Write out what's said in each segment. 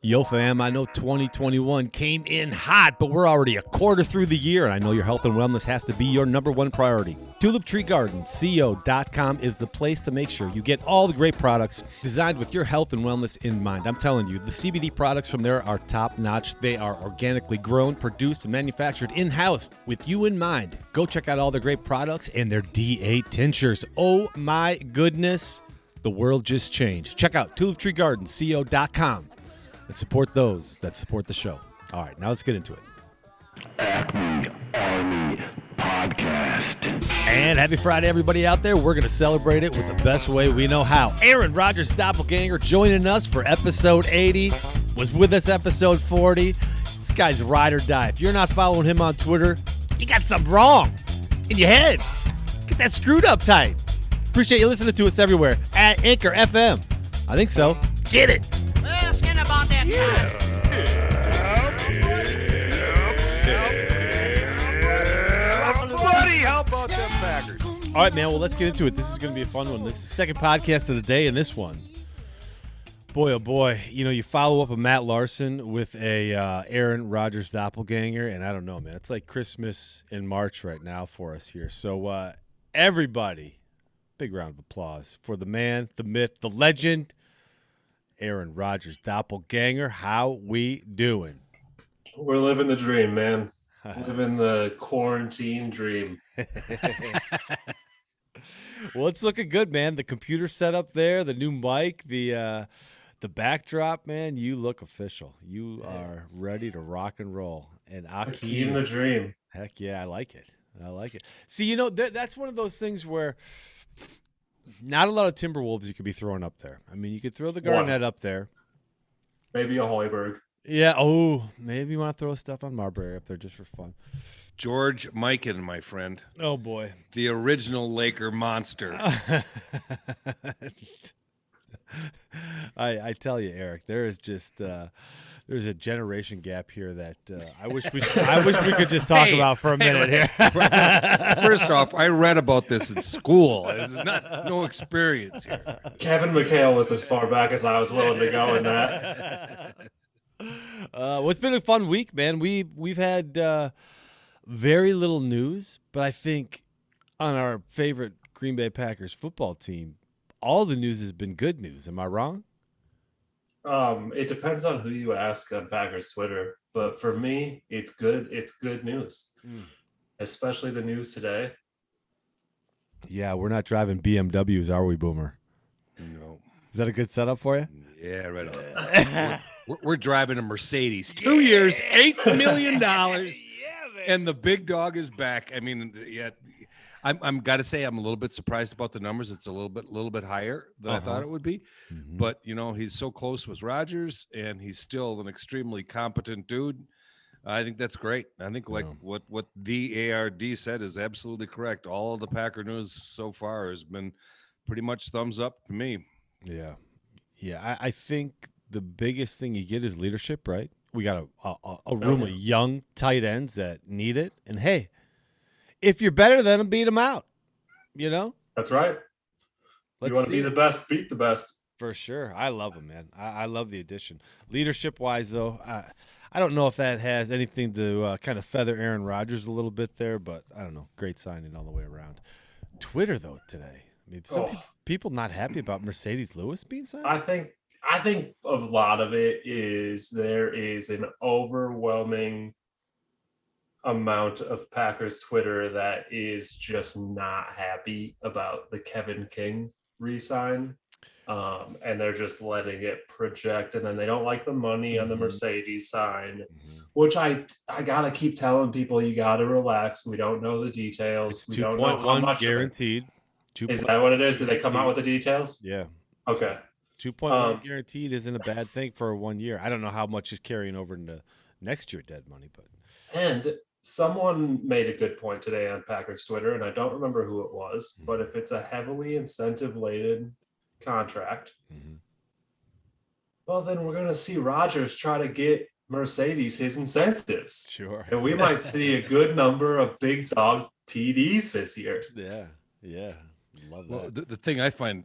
Yo, fam, I know 2021 came in hot, but we're already a quarter through the year, and I know your health and wellness has to be your number one priority. Tulip Tree Garden, is the place to make sure you get all the great products designed with your health and wellness in mind. I'm telling you, the CBD products from there are top notch. They are organically grown, produced, and manufactured in house with you in mind. Go check out all their great products and their D8 tinctures. Oh my goodness, the world just changed. Check out tuliptreegardensco.com and support those that support the show. All right, now let's get into it. Acme Army Podcast. And happy Friday, everybody out there. We're going to celebrate it with the best way we know how. Aaron Rodgers Doppelganger joining us for episode 80, was with us episode 40. This guy's ride or die. If you're not following him on Twitter, you got something wrong in your head. Get that screwed up tight. Appreciate you listening to us everywhere at Anchor FM. I think so. Get it. All right, man. Well, let's get into it. This is going to be a fun one. This is the second podcast of the day, and this one, boy, oh boy, you know, you follow up a Matt Larson with a uh, Aaron Rodgers doppelganger, and I don't know, man. It's like Christmas in March right now for us here. So, uh, everybody, big round of applause for the man, the myth, the legend, Aaron Rodgers doppelganger. How we doing? We're living the dream, man. Living the quarantine dream. well, it's looking good, man. The computer setup there, the new mic, the uh, the backdrop, man. You look official. You are ready to rock and roll. And Hakeem the dream. heck yeah, I like it. I like it. See, you know, th- that's one of those things where not a lot of Timberwolves you could be throwing up there. I mean, you could throw the One. Garnett up there. Maybe a Hoiberg. Yeah. Oh, maybe you want to throw Stephon Marbury up there just for fun. George Mikan, my friend, Oh boy. the original Laker monster. I I tell you, Eric, there is just uh, there's a generation gap here that uh, I wish we I wish we could just talk Hey, about for a hey, minute here. First off, I read about this in school. This is not no experience here. Kevin McHale was as far back as I was willing to go in that. Uh, well, it's been a fun week, man. We we've had uh, very little news, but I think on our favorite Green Bay Packers football team, all the news has been good news. Am I wrong? Um, it depends on who you ask on Packers Twitter, but for me, it's good. It's good news, Mm. especially the news today. Yeah, we're not driving BMWs, are we, Boomer? No. Is that a good setup for you? Yeah, right on. We're, we're driving a Mercedes. Two years, eight million dollars, and the big dog is back. I mean, yeah, I'm I'm got to say I'm a little bit surprised about the numbers. It's a little bit little bit higher than I Uh-huh. thought it would be. Mhm. But you know, he's so close with Rodgers, and he's still an extremely competent dude. I think that's great. I think like Yeah. what what the ARD said is absolutely correct. All of the Packer news so far has been pretty much thumbs up to me. Yeah, yeah. I, I think the biggest thing you get is leadership, right? We got a a, a room of yeah. young tight ends that need it, and hey, if you're better than them, beat them out. You know, That's right. Let's you want to be the best, beat the best. for sure. I love him, man. I, I love the addition. Leadership wise, though, I I don't know if that has anything to uh, kind of feather Aaron Rodgers a little bit there, but I don't know. Great signing all the way around. Twitter though today, I mean, some Oh. peop- people not happy about Marcedes Lewis being signed. I think I think a lot of it is there is an overwhelming amount of Packers Twitter that is just not happy about the Kevin King resign. Um, and they're just letting it project, and then they don't like the money on the Mhm. Marcedes sign, Mhm. which I I gotta keep telling people you gotta relax. We don't know the details. It's we don't know how one much guaranteed. Is that what it is? Did they come out with the details? Yeah, Okay. two point one Um, guaranteed isn't a bad thing for one year. I don't know how much is carrying over into next year dead money, but And someone made a good point today on Packers Twitter, and I don't remember who it was, Mm-hmm. but if it's a heavily incentive laden contract, Mhm. well, then we're going to see Rodgers try to get Marcedes his incentives. sure. And we might see a good number of big dog TDs this year. Yeah, yeah, Love that. Well, the, the thing I find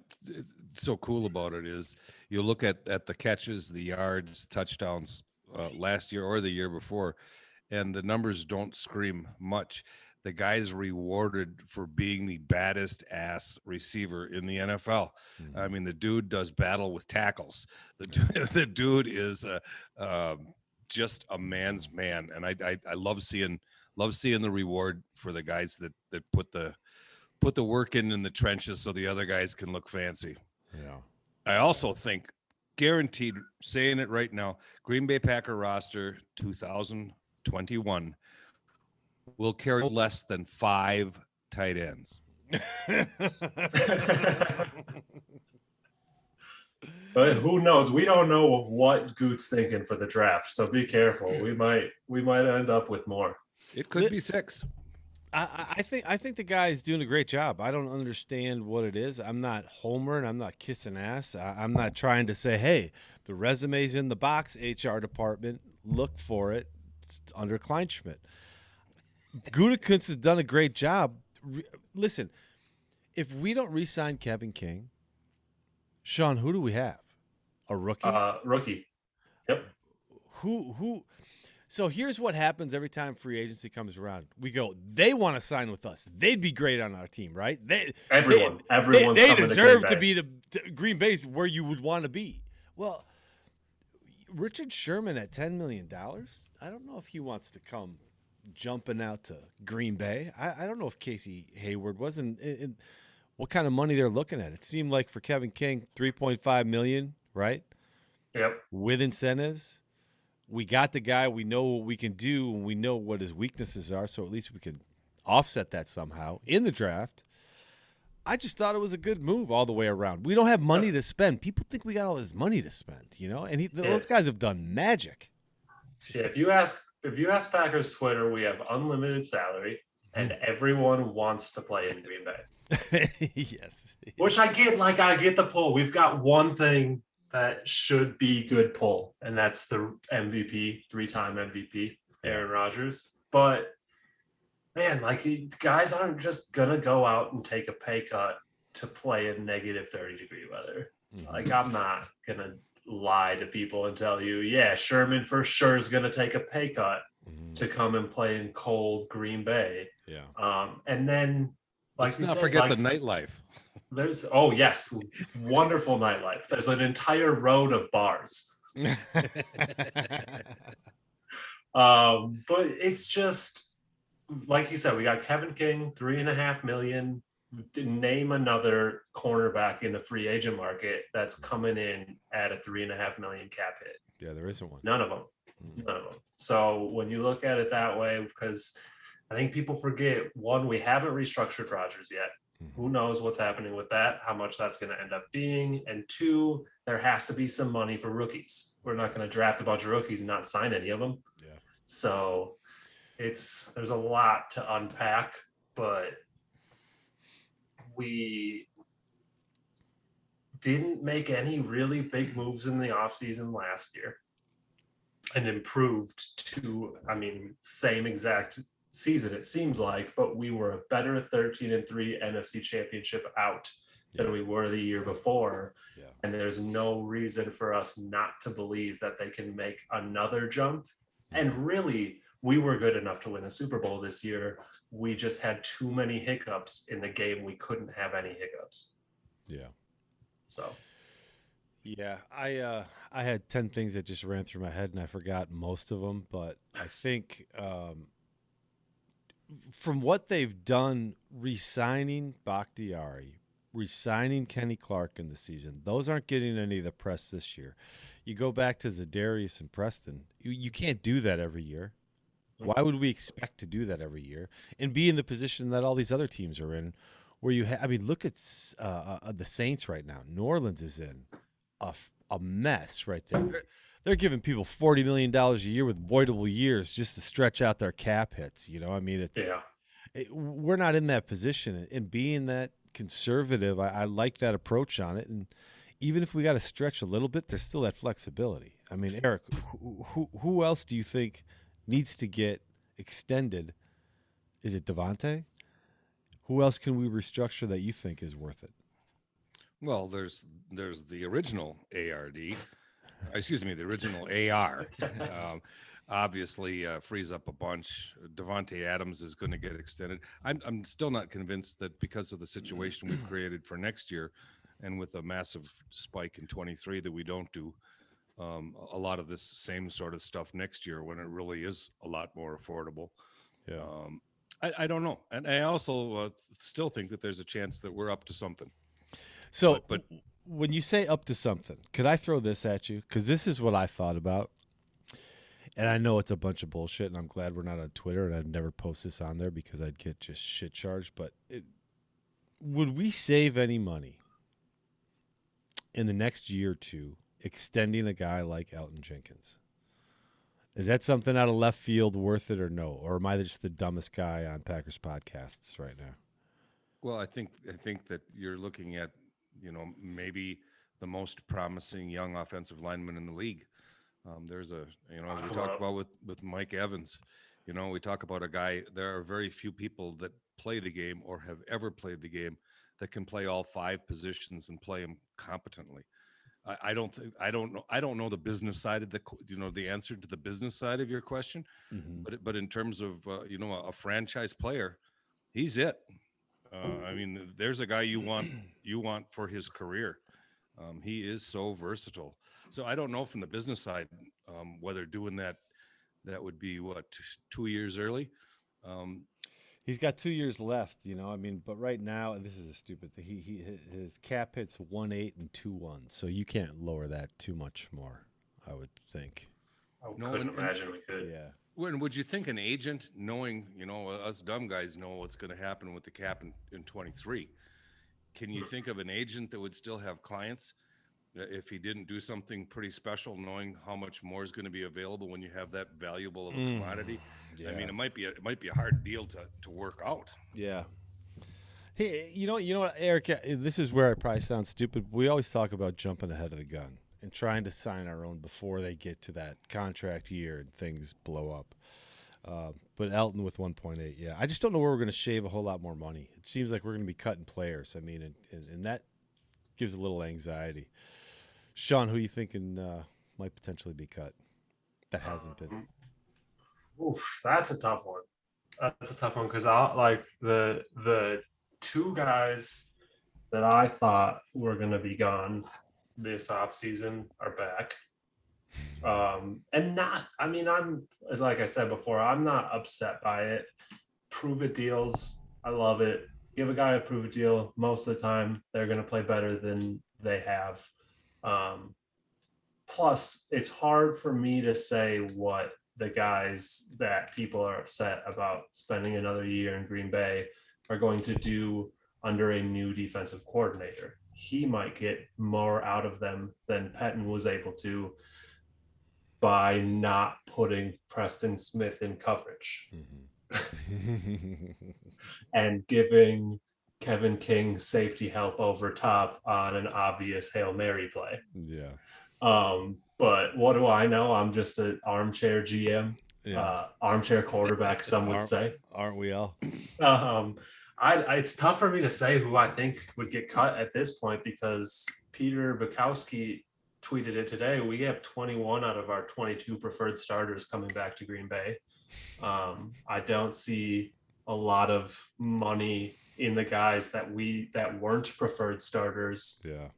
so cool about it is you look at, at the catches, the yards, touchdowns uh, last year or the year before, and the numbers don't scream much. The guy's rewarded for being the baddest ass receiver in the NFL. Mm-hmm. I mean, the dude does battle with tackles. The dude, the dude is a, um, just a man's man, and I, I I love seeing love seeing the reward for the guys that that put the put the work in in the trenches so the other guys can look fancy. yeah. I also think guaranteed saying it right now, Green Bay Packer roster 2021 will carry oh. less than 5 tight ends. But who knows? We don't know what Goot's thinking for the draft, so be careful. We might we might end up with more. It could be 6. I, I- I think I think the guy's doing a great job. I don't understand what it is. I'm not homering. I'm not kissing ass. I, I'm not trying to say, hey, the resume's in the box. HR department, look for it. Under Kleinschmidt. Gutekunst has done a great job. Re- listen, if we don't re-sign Kevin King, Sean, who do we have? A rookie? Uh, rookie. Yep. who who so here's what happens every time free agency comes around we go they want to sign with us they'd be great on our team right they Everyone. they, Everyone's they, they coming to deserve to be the to green base where you would want to be well richard sherman at 10 million dollars i don't know if he wants to come jumping out to green bay i, I don't know if casey hayward wasn't in, in what kind of money they're looking at it seemed like for kevin king 3.5 million right Yep. with incentives. We got the guy. We know what we can do, and we know what his weaknesses are. So at least we can offset that somehow in the draft. I just thought it was a good move all the way around. We don't have money to spend. People think we got all this money to spend, you know. And he, those guys have done magic. Yeah, if you ask if you ask Packers Twitter, we have unlimited salary, and Hmm. everyone wants to play in Green Bay. yes. Which I get, like I get the pull. We've got one thing that should be good pull, and that's the MVP, three-time MVP, Aaron Rodgers. But man, like guys aren't just gonna go out and take a pay cut to play in negative 30 degree weather. Mhm. Like I'm not gonna lie to people and tell you, yeah, Sherman for sure is gonna take a pay cut Mhm. to come and play in cold Green Bay. Yeah. Um, and then like Let's not said, forget like, the nightlife. there's oh yes, wonderful nightlife. There's an entire road of bars. Um, but it's just like you said, we got Kevin King, three and a half million. Name another cornerback in the free agent market that's coming in at a three and a half million cap hit. yeah, there isn't one. None of them. Mhm. None of them. So when you look at it that way, because I think people forget one, we haven't restructured Rodgers yet. Mhm. Who knows what's happening with that, how much that's going to end up being. And two, there has to be some money for rookies. We're not going to draft a bunch of rookies and not sign any of them. Yeah. So it's there's a lot to unpack, but we didn't make any really big moves in the offseason last year and improved to i mean same exact season it seems like but we were a better 13 and 3 nfc championship out than we were the year before Yeah. and there's no reason for us not to believe that they can make another jump and really we were good enough to win the super bowl this year we just had too many hiccups in the game we couldn't have any hiccups Yeah. so Yeah, I uh, I had ten things that just ran through my head, and I forgot most of them. But I think um, from what they've done, resigning Bakhtiari, re-signing Kenny Clark in the season, those aren't getting any of the press this year. You go back to Zadarius and Preston. You, you can't do that every year. Why would we expect to do that every year and be in the position that all these other teams are in, where you have? I mean, look at uh, uh, the Saints right now. New Orleans is in a, f- a mess right there. They're, they're giving people forty million dollars a year with voidable years just to stretch out their cap hits. You know, I mean, it's yeah it, we're not in that position, and being that conservative, I, I like that approach on it. And even if we got to stretch a little bit, there's still that flexibility. I mean, Eric, who, who who else do you think needs to get extended? Is it Davante? Who else can we restructure that you think is worth it? Well, there's there's the original ARD, excuse me, the original AR. Um, obviously, uh, frees up a bunch. Davante Adams is going to get extended. I'm I'm still not convinced that because of the situation we've created for next year, and with a massive spike in 23, that we don't do um, a lot of this same sort of stuff next year when it really is a lot more affordable. Yeah. Um, I, I don't know, and I also uh, still think that there's a chance that we're up to something. So, But- but- when you say up to something, could I throw this at you? Because this is what I thought about. And I know it's a bunch of bullshit, and I'm glad we're not on Twitter, and I'd never post this on there because I'd get just shit charged. But it, would we save any money in the next year or two extending a guy like Elgton Jenkins? Is that something out of left field worth it or no? Or am I just the dumbest guy on Packers podcasts right now? Well, I think I think that you're looking at, you know, maybe the most promising young offensive lineman in the league. Um, there's a, you know, as we talked about with with Mike Evans, you know, we talk about a guy. There are very few people that play the game or have ever played the game that can play all five positions and play them competently. I, I don't think I don't know I don't know the business side of the you know the answer to the business side of your question, Mm-hmm. but but in terms of uh, you know a, a franchise player, he's it. Uh, I mean, there's a guy you want you want for his career. Um, he is so versatile. So I don't know from the business side um, whether doing that that would be what two years early. Um, He's got two years left, you know. I mean, but right now, this is a stupid thing. He he his cap hits one eight and two one, so you can't lower that too much more. I would think. I No, couldn't and- and- imagine we could. Yeah. when would you think an agent, knowing you know us dumb guys know what's going to happen with the cap in, in 23? Can you hmm. think of an agent that would still have clients if he didn't do something pretty special, knowing how much more is going to be available when you have that valuable of a commodity? I mean, it might be a, it might be a hard deal to to work out. Yeah. Hey, you know, you know what, Eric? uh, This is where I probably sound stupid. We always talk about jumping ahead of the gun and trying to sign our own before they get to that contract year and things blow up. Uh, but Elgton with 1.8, yeah. I just don't know where we're going to shave a whole lot more money. It seems like we're going to be cutting players. I mean, and, and, and that gives a little anxiety. Sean, who are you thinking uh, might potentially be cut? That hasn't been. Oof, that's a tough one. That's a tough one because I like the the two guys that I thought were gonna be gone this off season are back. Um, and not, I mean, I'm as like I said before, I'm not upset by it. Prove it deals, I love it. Give a guy a prove it deal. Most of the time, they're gonna play better than they have. Um, plus, it's hard for me to say what the guys that people are upset about spending another year in Green Bay are going to do under a new defensive coordinator. He might get more out of them than Pettine was able to by not putting Preston Smith in coverage and giving Kevin King safety help over top on an obvious Hail Mary play. yeah. Um, but what do I know? I'm just an armchair GM, Yeah. uh, armchair quarterback, some would Arm- say. Aren't we all? Um, I, I, it's tough for me to say who I think would get cut at this point because Peter Bukowski tweeted it today. We have 21 out of our 22 preferred starters coming back to Green Bay. Um, I don't see a lot of money in the guys that we that weren't preferred starters Yeah.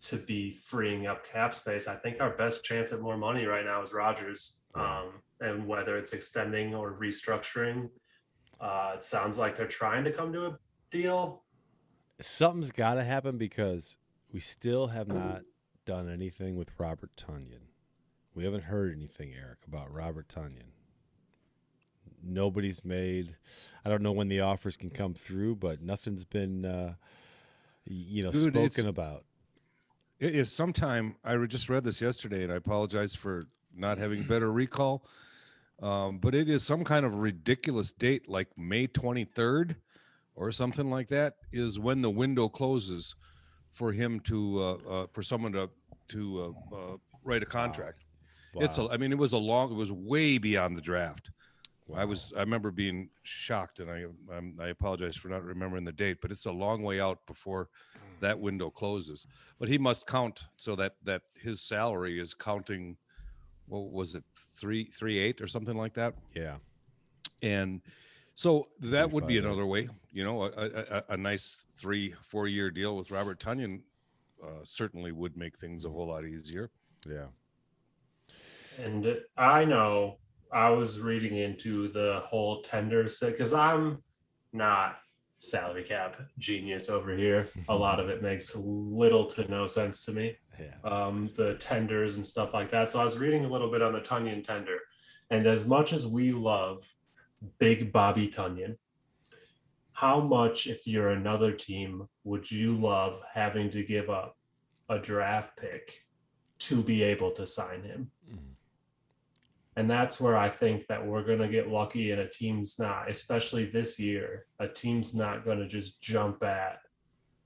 to be freeing up cap space. I think our best chance at more money right now is Rodgers. Um, and whether it's extending or restructuring, uh, it sounds like they're trying to come to a deal. something's got to happen because we still have not done anything with Robert Tonyan. We haven't heard anything, Eric, about Robert Tonyan. Nobody's made. I don't know when the offers can come through, but nothing's been, uh, you know, Dude, spoken about. It is sometime. I just read this yesterday, and I apologize for not having better recall. Um, but it is some kind of ridiculous date, like May 23rd or something like that, is when the window closes for him to uh, uh, for someone to to uh, uh, write a contract. It's a. Wow. I mean, it was a long. It was way beyond the draft. I was I remember being shocked, and I um, I apologize for not remembering the date, but it's a long way out before that window closes. But he must count so that that his salary is counting. What was it three three eight or something like that? Yeah. And so that would be another way, you know, a, a, a- a nice three four year deal with Robert Tonyan uh, certainly would make things a whole lot easier. Yeah. And I know I was reading into the whole tender set because I'm not salary cap genius over here. A lot of it makes little to no sense to me. Yeah. um, the tenders and stuff like that. So I was reading a little bit on the Tonyan tender, and as much as we love Big Bobby Tonyan, how much, if you're another team, would you love having to give up a draft pick to be able to sign him? Mhm. And that's where I think that we're going to get lucky, and a team's not, especially this year, a team's not going to just jump at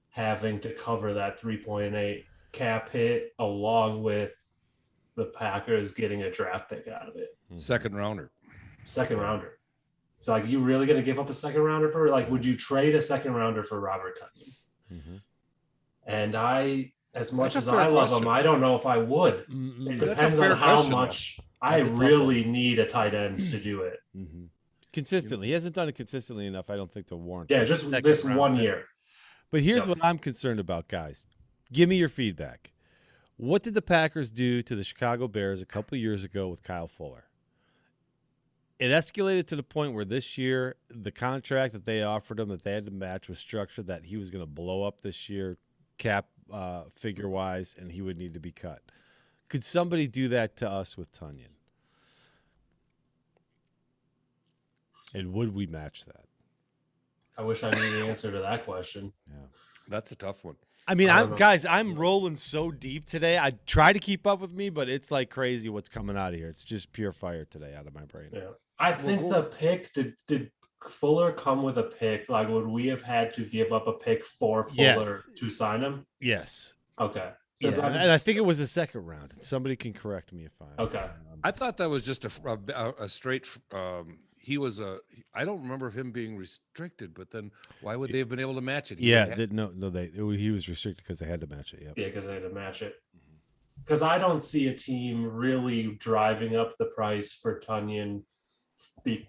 having to cover that 3.8 cap hit along with the Packers getting a draft pick out of it. Mhm. Second rounder. Second rounder. So like you really gonna give up a second rounder for like would you trade a second rounder for Robert Tonyan? Mhm. And I as much as fair I love question. him, I don't know if I would. Mm-mm. It depends on how question, though. much I That's tough really need a tight end to do it. Mhm. Consistently, he hasn't done it consistently enough. I don't think to warrant. Yeah, just second this round one pick. year. But here's Yeah. what I'm concerned about, guys. Give me your feedback. What did the Packers do to the Chicago Bears a couple years ago with Kyle Fuller? It escalated to the point where this year the contract that they offered him that they had to match was structured that he was going to blow up this year cap uh, figure wise and he would need to be cut. Could somebody do that to us with Tonyan? And would we match that? I wish I knew the answer to that question. Yeah, that's a tough one. I mean, I I don't know. guys, I'm rolling so deep today. I try to keep up with me, but it's like crazy what's coming out of here. It's just pure fire today out of my brain. Yeah. I think the pick did did Fuller come with a pick? Like would we have had to give up a pick for Fuller Yes. to sign him? Yes. Okay. Yeah, 'Cause I'm and I think it was a second round. Somebody can correct me if I. Okay. um, I thought that was just a a straight. Um, he was a. I don't remember him being restricted, but then why would they have been able to match it? He yeah. had- They, no, no, they it he was restricted because they had to match it. Yep. Yeah, because they had to match it. Because I don't see a team really driving up the price for Tonyan. Be,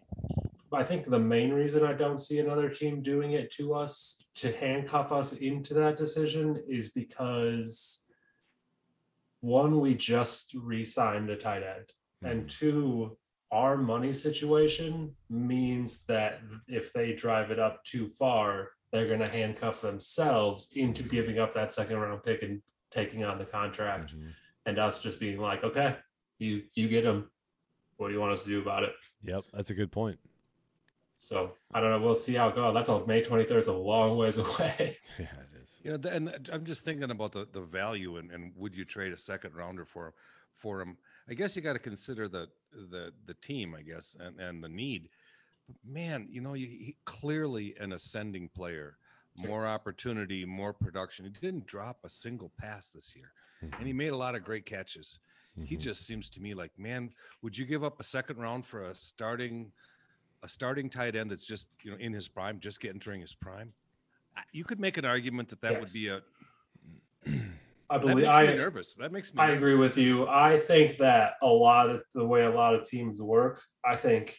I think the main reason I don't see another team doing it to us to handcuff us into that decision is because one, we just re-signed a tight end, and two, our money situation means that if they drive it up too far, they're going to handcuff themselves into giving up that second round pick and taking on the contract, Mhm. and us just being like, okay, you you get him. What do you want us to do about it? Yep. That's a good point. So I don't know. We'll see how it goes. That's on May 23rd. It's a long ways away. Yeah, it is. You know, and I'm just thinking about the, the value and, and would you trade a second rounder for him? for him? I guess you got to consider the the the team, I guess, and, and the need. But man, you know, you, he, clearly an ascending player, more Yes. opportunity, more production. He didn't drop a single pass this year, and he made a lot of great catches. He Mhm. just seems to me like, man, would you give up a second round for a starting a starting tight end that's just you know in his prime, just getting entering his prime? You could make an argument that that would be Yes. a I that believe I nervous. That makes me. I agree with you. I think that a lot of the way a lot of teams work, I think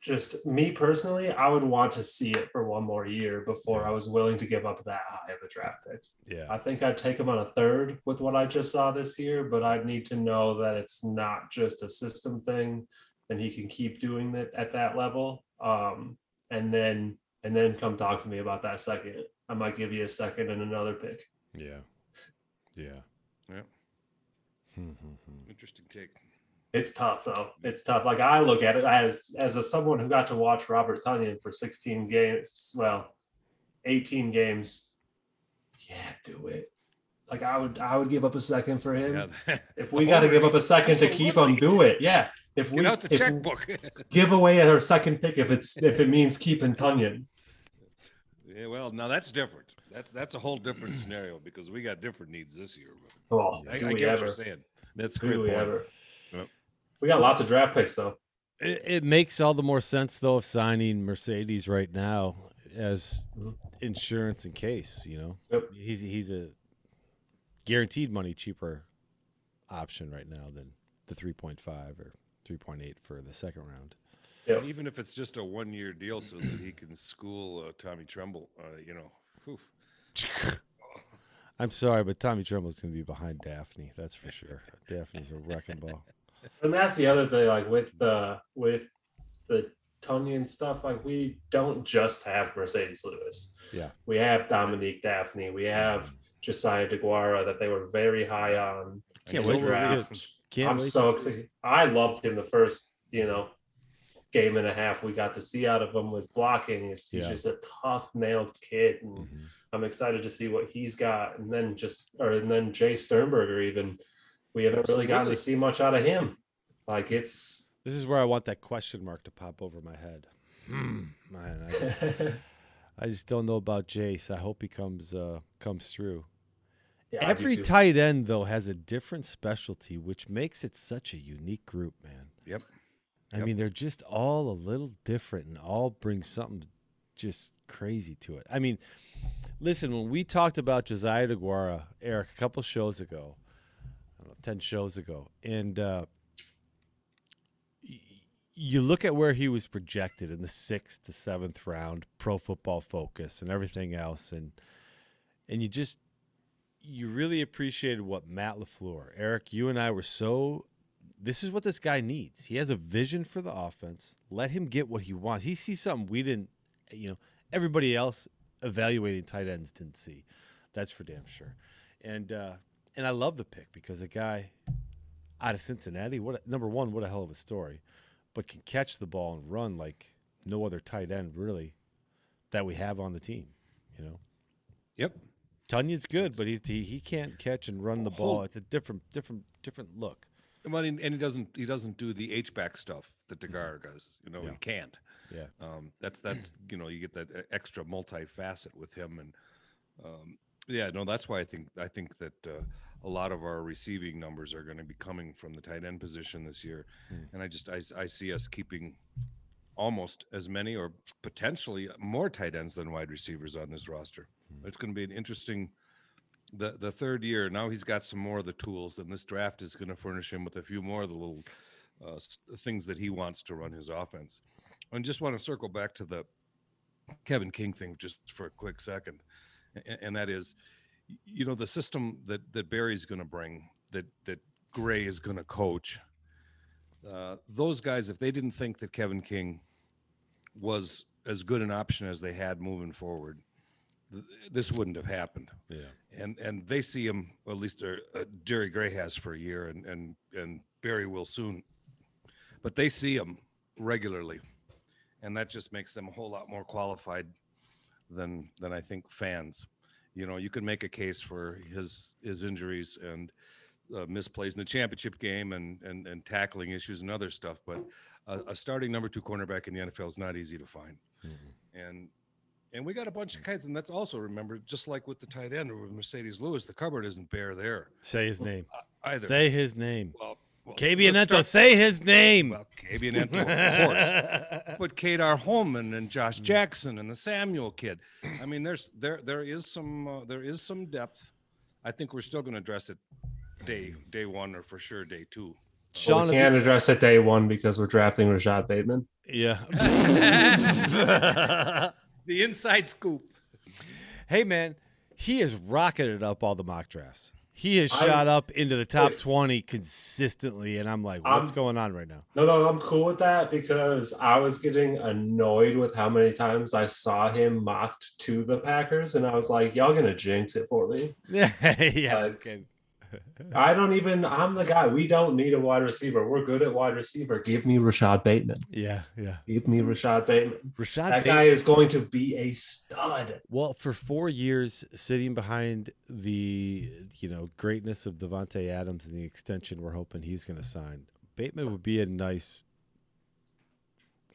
just me personally, I would want to see it for one more year before I was willing to give up that high of a draft pick. Yeah. I think I'd take him on a third with what I just saw this year, but I'd need to know that it's not just a system thing and he can keep doing that at that level. Um, and then and then come talk to me about that second. I might give you a second and another pick. Yeah. Yeah. Yeah. Mhm. Interesting take. It's tough though. It's tough. Like I look at it as as a someone who got to watch Robert Tonyan for 16 games, well, 18 games. Yeah, do it. Like I would I would give up a second for him. Yeah. If we got to give up a second to keep him, do it. Yeah. If we out the if- checkbook. give away our second pick if it's if it means keeping Tonyan. yeah, well, now that's different. That's that's a whole different scenario because we got different needs this year. But Oh, I, do I we get what you're saying. That's Do great we point. ever? Yep. We got lots of draft picks though. It, it makes all the more sense though of signing Marcedes right now as Mhm. insurance in case. You know, Yep. he's he's a guaranteed money cheaper option right now than the three point five or three point eight for the second round. Yep. And even if it's just a one year deal so that he can school uh, Tommy Tremble, uh, you know. I'm sorry, but Tommy Tremble's going to be behind Dafney. That's for sure. Dafney's a wrecking ball. And that's the other thing, like with the with the Tonyan stuff, like we don't just have Marcedes Lewis. Yeah. We have Dominique Dafney. We have Josiah DeGuara that they were very high on. Can't wait the to see draft. Can't I'm wait so excited. I loved him the first, you know, game and a half we got to see out of him was blocking. He's, he's Yeah. just a tough nailed kid. And Mhm. I'm excited to see what he's got. And then just or and then Jace Sternberger even we haven't really gotten to see much out of him. Like it's This is where I want that question mark to pop over my head. Hmm, man, I just, I just don't know about Jace. I hope he comes uh, comes through. Yeah, Every tight end though has a different specialty, which makes it such a unique group, man. Yep. I Yep. mean, they're just all a little different and all bring something just crazy to it. I mean, listen, when we talked about Josiah DeGuara, Eric, a couple shows ago, I don't know, 10 shows ago, and uh, y- you look at where he was projected in the sixth to seventh round, pro football focus and everything else, and and you just you really appreciated what Matt LaFleur, Eric, you and I were so this is what this guy needs. He has a vision for the offense. Let him get what he wants. He sees something we didn't, you know, everybody else evaluating tight ends didn't see. That's for damn sure. And uh and I love the pick because a guy out of Cincinnati, what a, number one, what a hell of a story, but can catch the ball and run like no other tight end really that we have on the team. You know, Yep. Tonyan's good, but he he, he can't catch and run the ball. It's a different different different look. Well, and he doesn't he doesn't do the H back stuff that Degar does. You know, Yeah. he can't. Yeah. Um, that's that's you know you get that e- extra multi-facet with him, and um, yeah, no, that's why I think I think that uh, a lot of our receiving numbers are going to be coming from the tight end position this year, and I just I see us keeping almost as many or potentially more tight ends than wide receivers on this roster. It's going to be an interesting. The, the third year now he's got some more of the tools and this draft is going to furnish him with a few more of the little uh, things that he wants to run his offense and just want to circle back to the Kevin King thing just for a quick second, a- and that is, you know, the system that that Barry's going to bring, that that Gray is going to coach. Uh, those guys, if they didn't think that Kevin King was as good an option as they had moving forward, this wouldn't have happened Yeah. and and they see him at least uh, uh, Jerry Gray has for a year, and and and Barry will soon, but they see him regularly, and that just makes them a whole lot more qualified than than I think fans. You know, you can make a case for his his injuries and uh, misplays in the championship game and and and tackling issues and other stuff, but a, a starting number two cornerback in the NFL is not easy to find, and and we got a bunch of mm. guys, and that's also remember, just like with the tight end or with Marcedes Lewis, the cupboard isn't bare there Say his name. Uh, either. Say his name. well, well, KB let's start- say his name. Well, Kabion Ento, of course. But Ka'dar Hollman and Josh mm. Jackson and the Samuel kid. I mean, there's there there is some uh, there is some depth. I think we're still going to address it day day one or for sure day two. Well, Sean, we can't address it day one because we're drafting Rashad Bateman. yeah. The inside scoop. hey, man, he has rocketed up all the mock drafts. He has I'm- shot up into the top 20 consistently, and I'm like, what's I'm- going on right now? No, no, I'm cool with that because I was getting annoyed with how many times I saw him mocked to the Packers, and I was like, "Y'all gonna jinx it for me?" yeah, yeah. Like- okay. I don't even. I'm the guy. We don't need a wide receiver. We're good at wide receiver. Give me Rashad Bateman. Yeah, yeah. Give me Rashad Bateman. Rashad That Bateman- guy is going to be a stud. Well, for four years, sitting behind the you know greatness of Davante Adams and the extension we're hoping he's going to sign, Bateman would be a nice.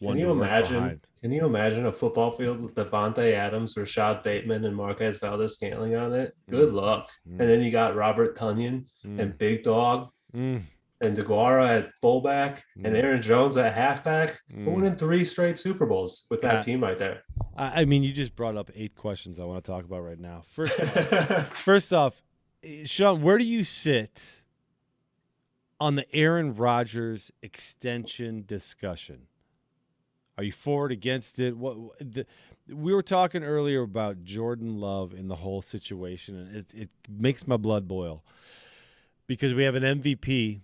Can you imagine? behind. Can you imagine a football field with Davante Adams, Rashad Bateman, and Marquez Valdes-Scantling on it? Good luck. Mm. And then you got Robert Tonyan Mm, and Big Dog. mm. and DeGuara at fullback and Mm. Aaron Jones at halfback, Mm. we're winning three straight Super Bowls with that Uh, team right there. I, I mean, you just brought up eight questions I want to talk about right now. First, off, first off, eh, Sean, where do you sit on the Aaron Rodgers extension discussion? Are you for it, against it? What the, we were talking earlier about Jordan Love in the whole situation, and it, it makes my blood boil because we have an MVP.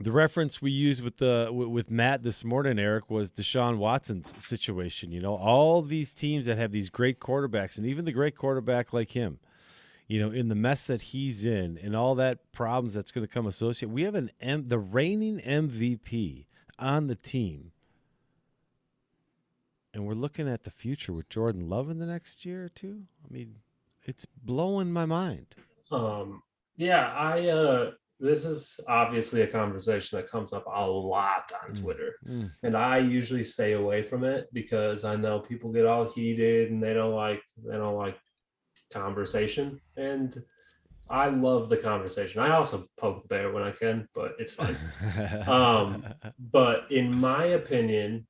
The reference we used with the with Matt this morning, Eric, was Deshaun Watson's situation. You know, all these teams that have these great quarterbacks, and even the great quarterback like him, you know, in the mess that he's in, and all that problems that's going to come associated. We have an M, the reigning MVP on the team, and we're looking at the future with Jordan Love in the next year or two. I mean, it's blowing my mind. Um, yeah, I uh this is obviously a conversation that comes up a lot on Mm. Twitter. Mm. And I usually stay away from it because I know people get all heated and they don't like they don't like conversation. And I love the conversation. I also poke the bear when I can, but it's fine. Um, but in my opinion,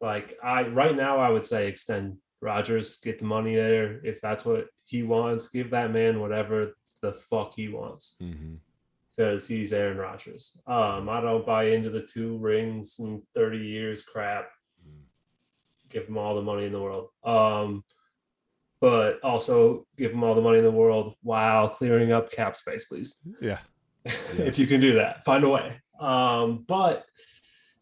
like I right now, I would say extend Rodgers, get the money there. If that's what he wants, give that man whatever the fuck he wants Mhm. because he's Aaron Rodgers. Um, I don't buy into the two rings and 30 years crap. Give him all the money in the world. Um, but also give him all the money in the world while clearing up cap space, please Yeah. if you can do that find a way um but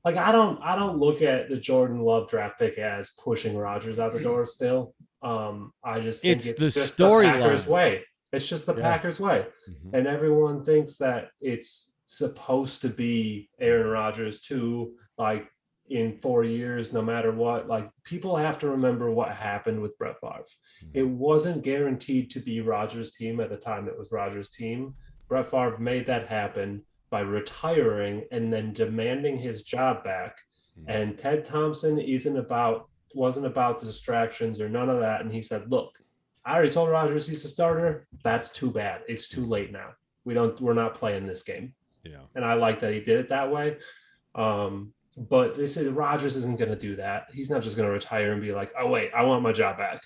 like i don't i don't look at the jordan love draft pick as pushing Rodgers out the door still um i just think It's it's, the just storyline. the packers way it's just the Yeah. packers way Mhm. and everyone thinks that it's supposed to be aaron Rodgers too like in four years no matter what like people have to remember what happened with brett Favre. it wasn't guaranteed to be Rodgers' team at the time it was Rodgers' team Brett Favre made that happen by retiring and then demanding his job back. Mhm. And Ted Thompson isn't about wasn't about the distractions or none of that. And he said, "Look, I already told Rodgers he's a starter. That's too bad. It's too late now. We don't. We're not playing this game." Yeah. And I like that he did it that way. Um, but this is Rodgers isn't going to do that. He's not just going to retire and be like, "Oh wait, I want my job back."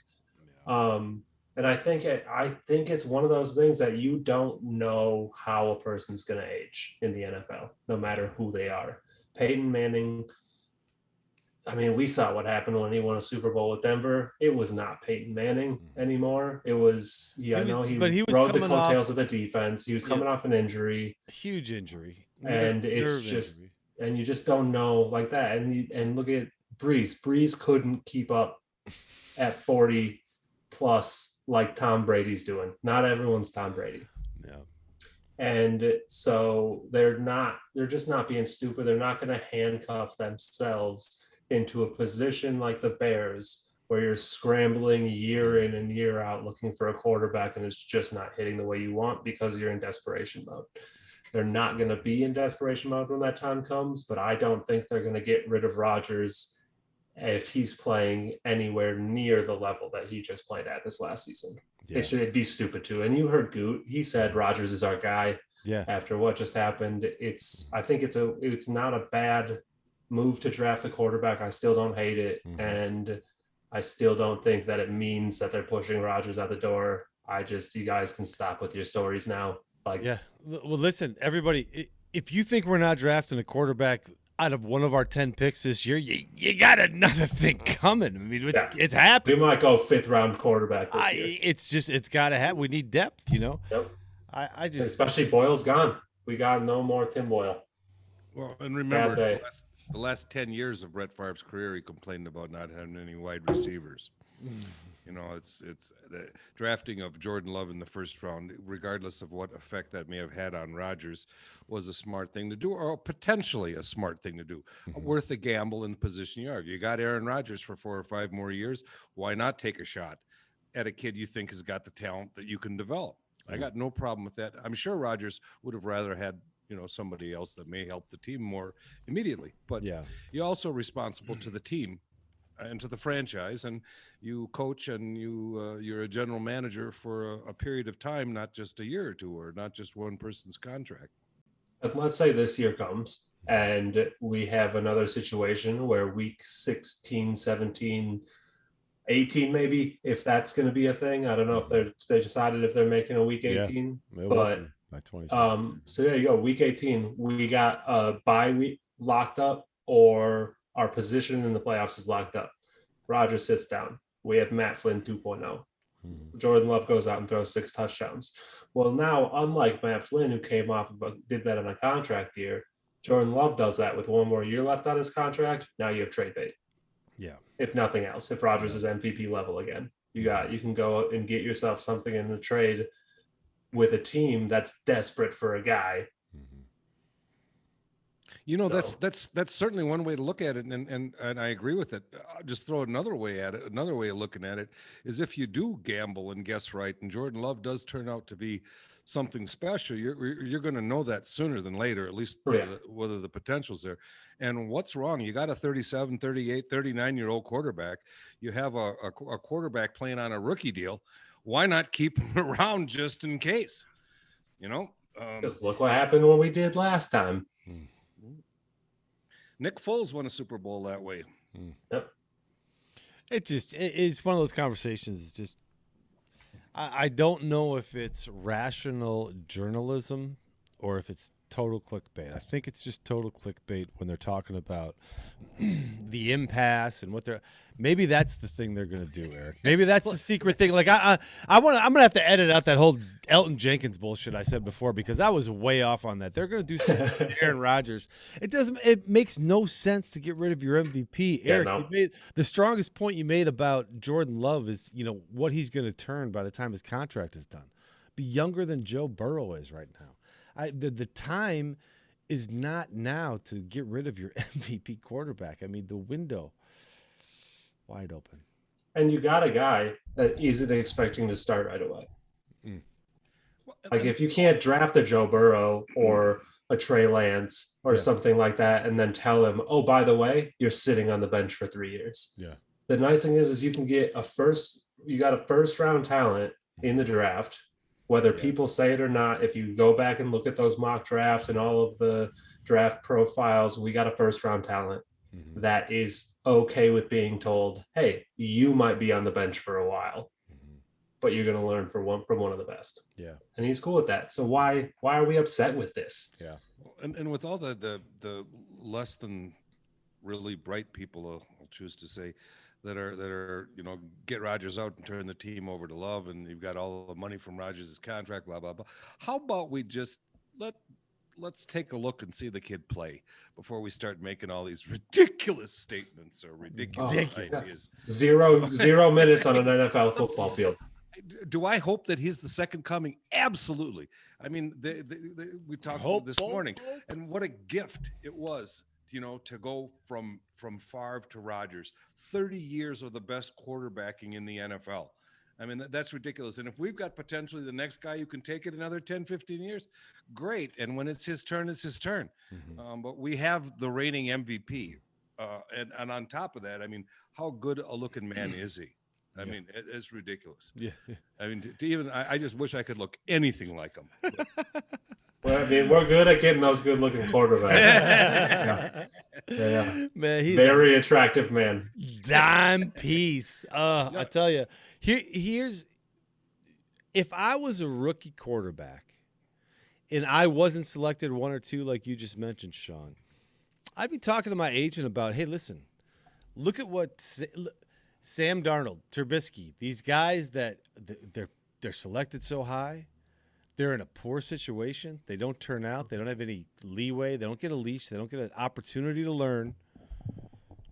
Um, and I think it, I think it's one of those things that you don't know how a person's going to age in the NFL, no matter who they are. Peyton Manning. I mean, we saw what happened when he won a Super Bowl with Denver. It was not Peyton Manning mm-hmm. anymore. It was, yeah, He was- no, he, but he was rode the coming off- coattails of the defense. He was Yeah. coming off an injury Huge injury. And Nerve- it's just- injury. and you just don't know like that. And you, and look at Brees. Brees couldn't keep up at 40 plus like Tom Brady's doing. Not everyone's Tom Brady. Yeah. And so they're not, they're just not being stupid. They're not going to handcuff themselves into a position like the Bears where you're scrambling year in and year out looking for a quarterback and it's just not hitting the way you want because you're in desperation mode. They're not going to be in desperation mode when that time comes, but I don't think they're going to get rid of Rodgers if he's playing anywhere near the level that he just played at this last season. Yeah. It should be stupid too. And you heard Goot, he said Rodgers is our guy Yeah. after what just happened. It's I think it's a it's not a bad move to draft a quarterback. I still don't hate it. Mhm. And I still don't think that it means that they're pushing Rodgers out the door. I just you guys can stop with your stories now. Like Yeah. Well, listen, everybody. If you think we're not drafting a quarterback out of one of our ten picks this year, you, you got another thing coming. I mean, it's Yeah. it's we might go fifth round quarterback this I, year. it's just it's got to happen. We need depth. You know. Yep. I I just Especially Boyle's gone. We got no more Tim Boyle. Well, and remember, the last, the last 10 years of Brett Favre's career, he complained about not having any wide receivers. Mm. You know, it's it's the drafting of Jordan Love in the first round, regardless of what effect that may have had on Rodgers, was a smart thing to do, or potentially a smart thing to do. Mm-hmm. Worth a gamble in the position you are. If you got Aaron Rodgers for four or five more years, why not take a shot at a kid you think has got the talent that you can develop? I mm-hmm. got no problem with that. I'm sure Rodgers would have rather had you know somebody else that may help the team more immediately, but yeah. you're also responsible to the team and to the franchise and you coach and you uh, you're a general manager for a, a period of time not just a year or two or not just one person's contract And let's say this year comes and we have another situation where week 16, 17, 18 maybe if that's going to be a thing. I don't know if they're they decided if they're making a week 18. It will But, be 20. Um, so there you go. Week 18, we got a bye week locked up, or our position in the playoffs is locked up. Roger sits down. We have Matt Flynn 2.0. Mhm. Jordan Love goes out and throws six touchdowns. Well, now, unlike Matt Flynn, who came off of a, did that on a contract year, Jordan Love does that with one more year left on his contract. Now you have trade bait. Yeah. If nothing else, if Rodgers is MVP level again, you got you can go and get yourself something in the trade with a team that's desperate for a guy. You know, that's So- that's that's certainly one way to look at it, and and and I agree with it. I'll just throw another way at it. Another way of looking at it is if you do gamble and guess right, and Jordan Love does turn out to be something special, you're you're- going to know that sooner than later, at least Oh, yeah. whether, whether the potential's there. And what's wrong? You got a 37, 38, 39 year old quarterback. You have a, a, a quarterback playing on a rookie deal. Why not keep him around just in case? You know, um, Just look what happened when we did last time. Nick Foles won a Super Bowl that way. Hmm. Yep. It just it, it's one of those conversations. It's just I, I don't know if it's rational journalism or if it's total clickbait. I think it's just total clickbait when they're talking about the impasse and what they're. Maybe that's the thing they're going to do, Eric. Maybe that's the secret thing. Like I, I, I want. I'm going to have to edit out that whole Elgton Jenkins bullshit I said before because I was way off on that. They're going to do some Aaron Rodgers. It doesn't. It makes no sense to get rid of your MVP, Yeah, Eric. no. made, the strongest point you made about Jordan Love is you know what he's going to turn by the time his contract is done. Be younger than Joe Burrow is right now. I the the time is not now to get rid of your MVP quarterback. I mean the window wide open. And you got a guy that isn't expecting to start right away. Mm. Like if you can't draft a Joe Burrow or a Trey Lance or Yeah. something like that, and then tell him, oh, by the way, you're sitting on the bench for three years. Yeah. The nice thing is, is you can get a first, you got a first round talent in the draft, whether Yeah. people say it or not. If you go back and look at those mock drafts and all of the draft profiles, we got a first round talent Mhm. that is okay with being told, hey, you might be on the bench for a while, Mhm. but you're going to learn from one from one of the best Yeah. and he's cool with that. So why why are we upset with this? Yeah, and, and with all the, the the less than really bright people uh, I'll choose to say that are that are you know get Rodgers out and turn the team over to Love and you've got all the money from Rodgers' contract blah blah blah how about we just let let's take a look and see the kid play before we start making all these ridiculous statements or ridiculous oh, Ridiculous. ideas Zero zero minutes on an NFL football field. Do I hope that he's the second coming? Absolutely. I mean, the, the, the, we talked Hope, this hope, morning, hope. and what a gift it was, you know, to go from from Favre to Rodgers. Thirty years of the best quarterbacking in the NFL. I mean, that's ridiculous. And if we've got potentially the next guy who can take it another 10, 15 years, great. And when it's his turn, it's his turn. Mhm. Um, but we have the reigning MVP. Uh, and, and on top of that, I mean, how good a looking man is he? I Yeah. mean, it, it's ridiculous. Yeah. I mean, to, to even I, I just wish I could look anything like him. Well, I mean, we're good at getting those good looking quarterbacks. yeah. Yeah. Man, he's Very attractive man. dime piece. Uh, I tell you, here, here's if I was a rookie quarterback and I wasn't selected one or two, like you just mentioned, Sean, I'd be talking to my agent about, hey, listen, look at what Sa- Sam Darnold, Trubisky, these guys that they're they're selected so high. They're in a poor situation. They don't turn out. They don't have any leeway. They don't get a leash. They don't get an opportunity to learn.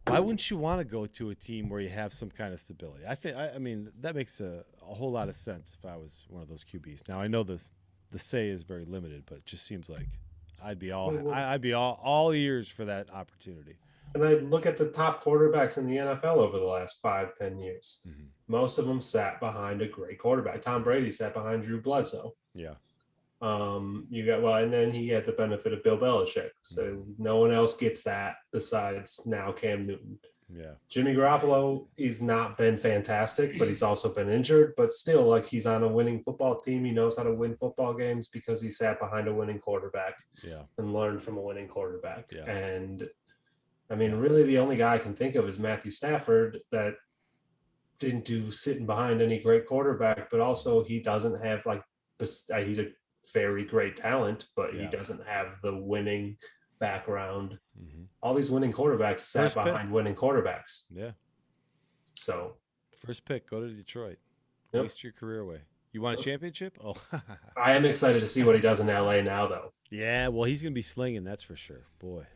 Why wouldn't you want to go to a team where you have some kind of stability? I think. I, I mean, that makes a, a whole lot of sense if I was one of those QBs. Now I know the the say is very limited, but it just seems like I'd be all I, I'd be all all ears for that opportunity. And I look at the top quarterbacks in the NFL over the last five, ten years. Mhm. Most of them sat behind a great quarterback. Tom Brady sat behind Drew Bledsoe. Yeah. Um, you got well, and then he had the benefit of Bill Belichick. So no one else gets that besides now Cam Newton. Yeah. Jimmy Garoppolo, he's not been fantastic, but he's also been injured. But still, like he's on a winning football team. He knows how to win football games because he sat behind a winning quarterback Yeah. and learned from a winning quarterback. Yeah. And I mean, really, the only guy I can think of is Matthew Stafford that didn't do sitting behind any great quarterback, but also he doesn't have like he's a very great talent, but he doesn't have the winning background. hmm All these winning quarterbacks sat First pick. behind winning quarterbacks. Yeah. So First pick, go to Detroit. Yep. Waste your career away. You want a championship? Oh, I am excited to see what he does in LA now, though. yeah. Well, he's gonna be slinging. That's for sure. Boy,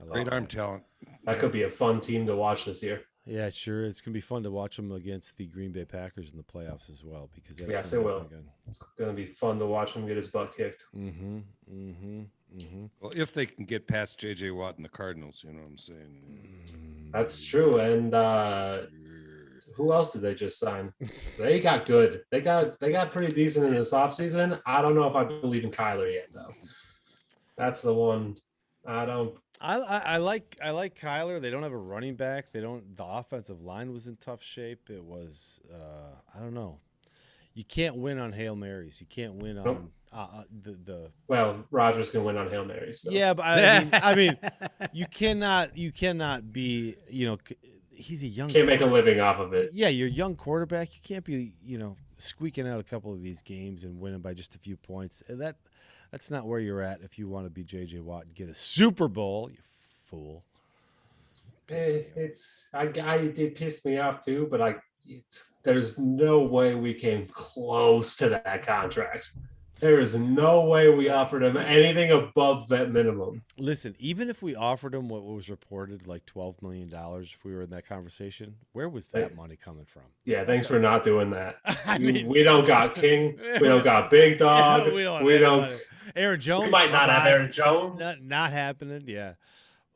I like Great that. arm talent. That could be a fun team to watch this year. Yeah, sure. It's gonna be fun to watch them against the Green Bay Packers in the playoffs as well because that's Yes, gonna it will. Good. It's going to be fun to watch him get his butt kicked. Mm-hmm. Mm-hmm. Mm-hmm. Well, if they can get past J.J. Watt and the Cardinals, you know what I'm saying. That's true. And uh, who else did they just sign? They got good. They got they got pretty decent in this offseason. I don't know if I believe in Kyler yet, though. That's the one. I don't. I, I I like I like Kyler. They don't have a running back. They don't. The offensive line was in tough shape. It was. Uh, I don't know. You can't win on hail marys. You can't win on Nope. uh, uh, the the. Well, Rodgers can win on hail marys. So. Yeah, but I mean, I mean, you cannot you cannot be you know. He's a young. can't make a living off of it. Yeah, you're a young quarterback. You can't be, you know, squeaking out a couple of these games and winning by just a few points. That that's not where you're at if you want to be JJ Watt and get a Super Bowl, you fool. Eh, it's I, I it pissed me off too, but I it's there's no way we came close to that contract. There is no way we offered him anything above that minimum. Listen, even if we offered him what was reported like twelve million dollars, if we were in that conversation, where was that Hey. money coming from? Yeah, thanks for not doing that. I We- mean, we don't got King, we don't got Big Dog, we don't. we don't. Aaron Jones We might not have. Aaron Jones. Not, not happening. Yeah.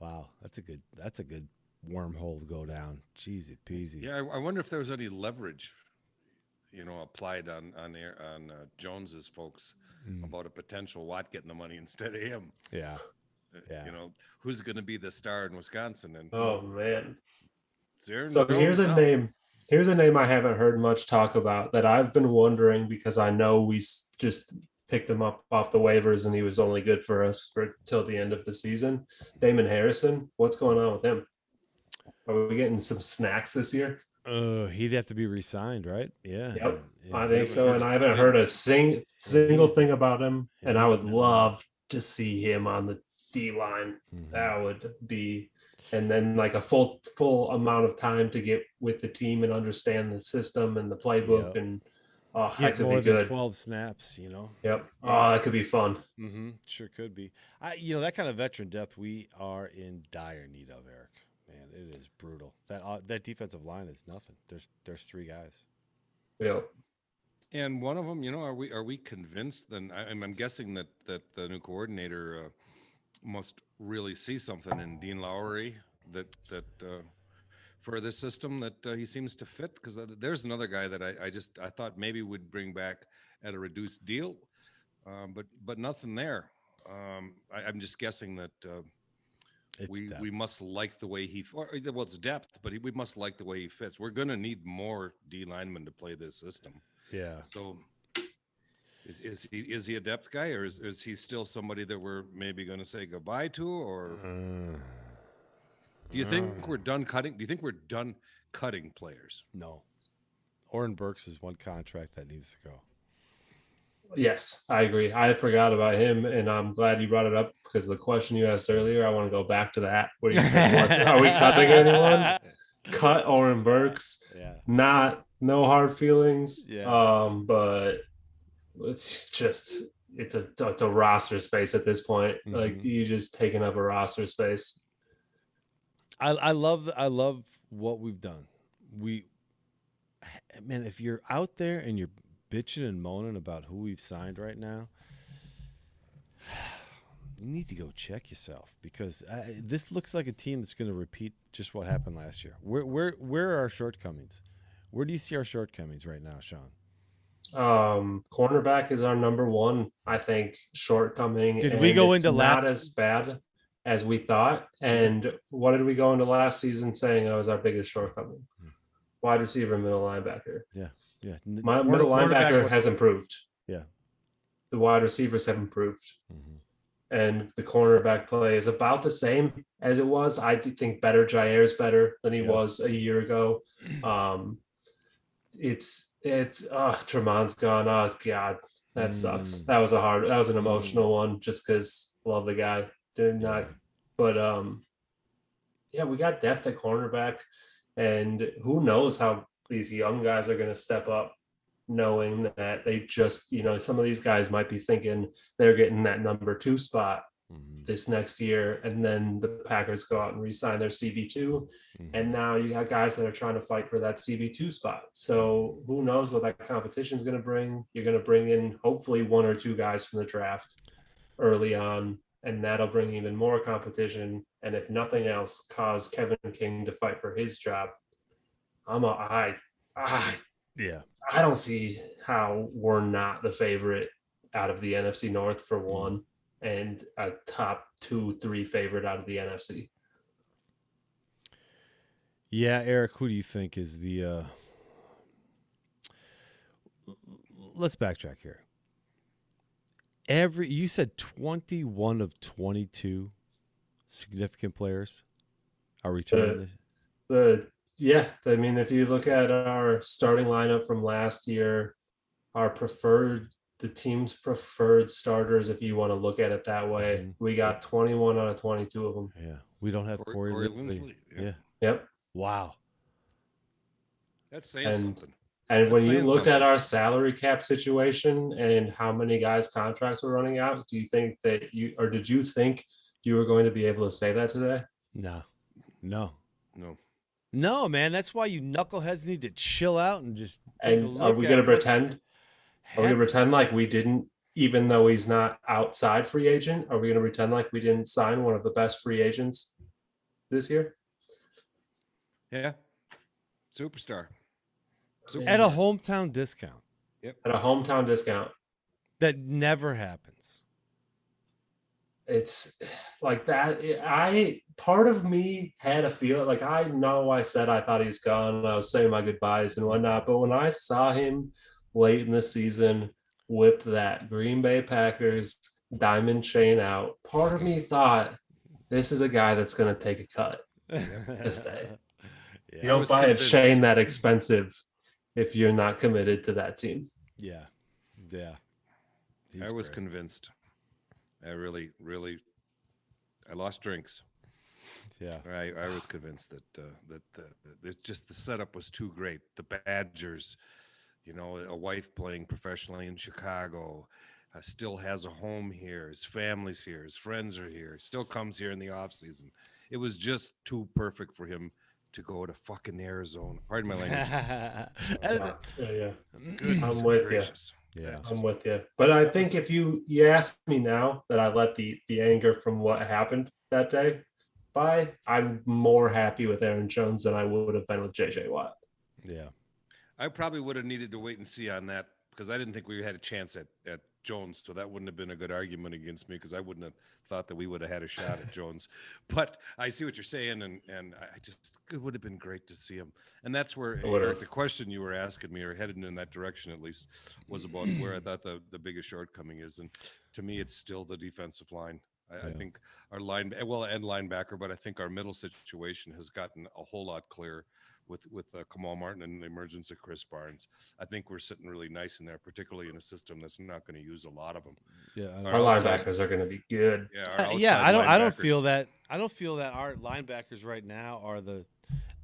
Wow, that's a good. That's a good wormhole to go down. Jeezy peasy. Yeah, I, I wonder if there was any leverage, you know, applied on on Air- on uh, Jones's folks Mm. about a potential Watt getting the money instead of him. Yeah. Uh, Yeah. You know, who's going to be the star in Wisconsin? And Oh man. it's Aaron So here's Jones a now. name. Here's a name I haven't heard much talk about that I've been wondering because I know we just picked him up off the waivers and he was only good for us for till the end of the season. Damon Harrison, what's going on with him? Are we getting some snacks this year? Uh, he'd have to be re-signed, right? Yeah. Yep, And- I think so, and I haven't heard a sing, single thing about him. And I would love to see him on the D line. Mhm. That would be, and then like a full full amount of time to get with the team and understand the system and the playbook, Yep. and oh, that could more be than good. twelve snaps, you know. Yep. Oh, that could be fun. Mm-hmm. Sure could be. I, you know, that kind of veteran depth we are in dire need of, Eric. Man, it is brutal. That uh, that defensive line is nothing. There's there's three guys. Yep. And one of them, you know, are we are we convinced? Then I, I'm I'm guessing that that the new coordinator uh, must really see something in Dean Lowry that that uh, for this system that uh, he seems to fit. Because there's another guy that I, I just I thought maybe would bring back at a reduced deal, um, but but nothing there. Um, I, I'm just guessing that uh, It's we depth. we must like the way he or, well it's depth, but he, we must like the way he fits. We're going to need more D linemen to play this system. yeah. So is, is he is he a depth guy or is, is he still somebody that we're maybe going to say goodbye to or Uh, do you think we're done cutting? Do you think we're done cutting players? no. Oren Burks is one contract that needs to go. Yes, I agree. I forgot about him, and I'm glad you brought it up because the question you asked earlier, I want to go back to that. What do you say? Are we cutting anyone? Cut Oren Burks. Yeah. not no hard feelings Yeah. um but it's just it's a it's a roster space at this point like Mhm. you just taking up a roster space I, I love I love what we've done. We man, if you're out there and you're bitching and moaning about who we've signed right now, you need to go check yourself because I, this looks like a team that's going to repeat just what happened last year. Where where where are our shortcomings? Where do you see our shortcomings right now, Sean? um cornerback is our number one i think shortcoming Did we go into not last- as bad as we thought. And what did we go into last season saying that was our biggest shortcoming? Wide receiver, middle linebacker. Yeah. N- My middle linebacker has improved. Yeah. The wide receivers have improved. Mhm. And the cornerback play is about the same as it was. I think better. Jaire's better than he Yeah. was a year ago. Um, it's it's uh Tremont's gone. Oh God, that sucks. Mm. That was a hard. That was an emotional one, just because love the guy. Did not, but um, yeah, we got depth at cornerback, and who knows how these young guys are going to step up, knowing that they just you know some of these guys might be thinking they're getting that number two spot Mhm. this next year, and then the Packers go out and re-sign their CB two, Mhm. and now you got guys that are trying to fight for that CB2 spot. So who knows what that competition is going to bring? You're going to bring in hopefully one or two guys from the draft early on, and that'll bring even more competition. And if nothing else, cause Kevin King to fight for his job. I'm a I I Yeah. I don't see how we're not the favorite out of the NFC North for one, and a top two, three favorite out of the NFC. Yeah, Eric, who do you think is the uh Let's backtrack here. Every you said 21 of 22 significant players are returning this. The yeah, I mean, if you look at our starting lineup from last year, our preferred the team's preferred starters, if you want to look at it that way, Mhm. we got 21 out of 22 of them. Yeah. We don't have Corey- Corey, Corey Linsley. Linsley, Yeah. yeah. Yep. Wow. That's saying And- something. And That's when you saying looked at our salary cap situation and how many guys' contracts were running out, do you think that you or did you think you were going to be able to say that today? No. No. No. No, man, that's why you knuckleheads need to chill out and just take a And are we gonna pretend? Are we going to pretend like we didn't, even though he's not outside free agent? Are we going to pretend like we didn't sign one of the best free agents this year? Yeah. Superstar. at a hometown discount. Yep. At a hometown discount. That never happens. It's like that. I part of me had a feel like I know I said I thought he was gone. And I was saying my goodbyes and whatnot. But when I saw him late in the season whip that Green Bay Packers diamond chain out, part of me thought this is a guy that's going to take a cut. This day. Yeah. You don't was buy a chain that expensive if you're not committed to that team. Yeah. Yeah. I was great. convinced. I really, really, I lost drinks. Yeah. I, I was convinced that uh, that the, the, it's just the setup was too great. The Badgers, you know, a wife playing professionally in Chicago, uh, still has a home here. His family's here. His friends are here. Still comes here in the off season. It was just too perfect for him to go to fucking Arizona. Pardon my language. Uh, Yeah, yeah. I'm with ya. gracious. yeah. I'm with you. But I think if you you ask me now that I let the the anger from what happened that day by, I'm more happy with Aaron Jones than I would have been with JJ Watt. Yeah. I probably would have needed to wait and see on that because I didn't think we had a chance at, at Jones. So that wouldn't have been a good argument against me because I wouldn't have thought that we would have had a shot at Jones. But I see what you're saying, and and I just it would have been great to see him. And that's where. Eric, the question you were asking me, or headed in that direction at least, was about where I thought the the biggest shortcoming is. And to me, it's still the defensive line. I, I think our line, well, and linebacker, but I think our middle situation has gotten a whole lot clearer with with uh, Kamal Martin and the emergence of Krys Barnes. I think we're sitting really nice in there, particularly in a system that's not going to use a lot of them. Yeah. Our Our don't- outside- linebackers are going to be good. Yeah, Uh, yeah, I don't. I don't feel that. I don't feel that our linebackers right now are the.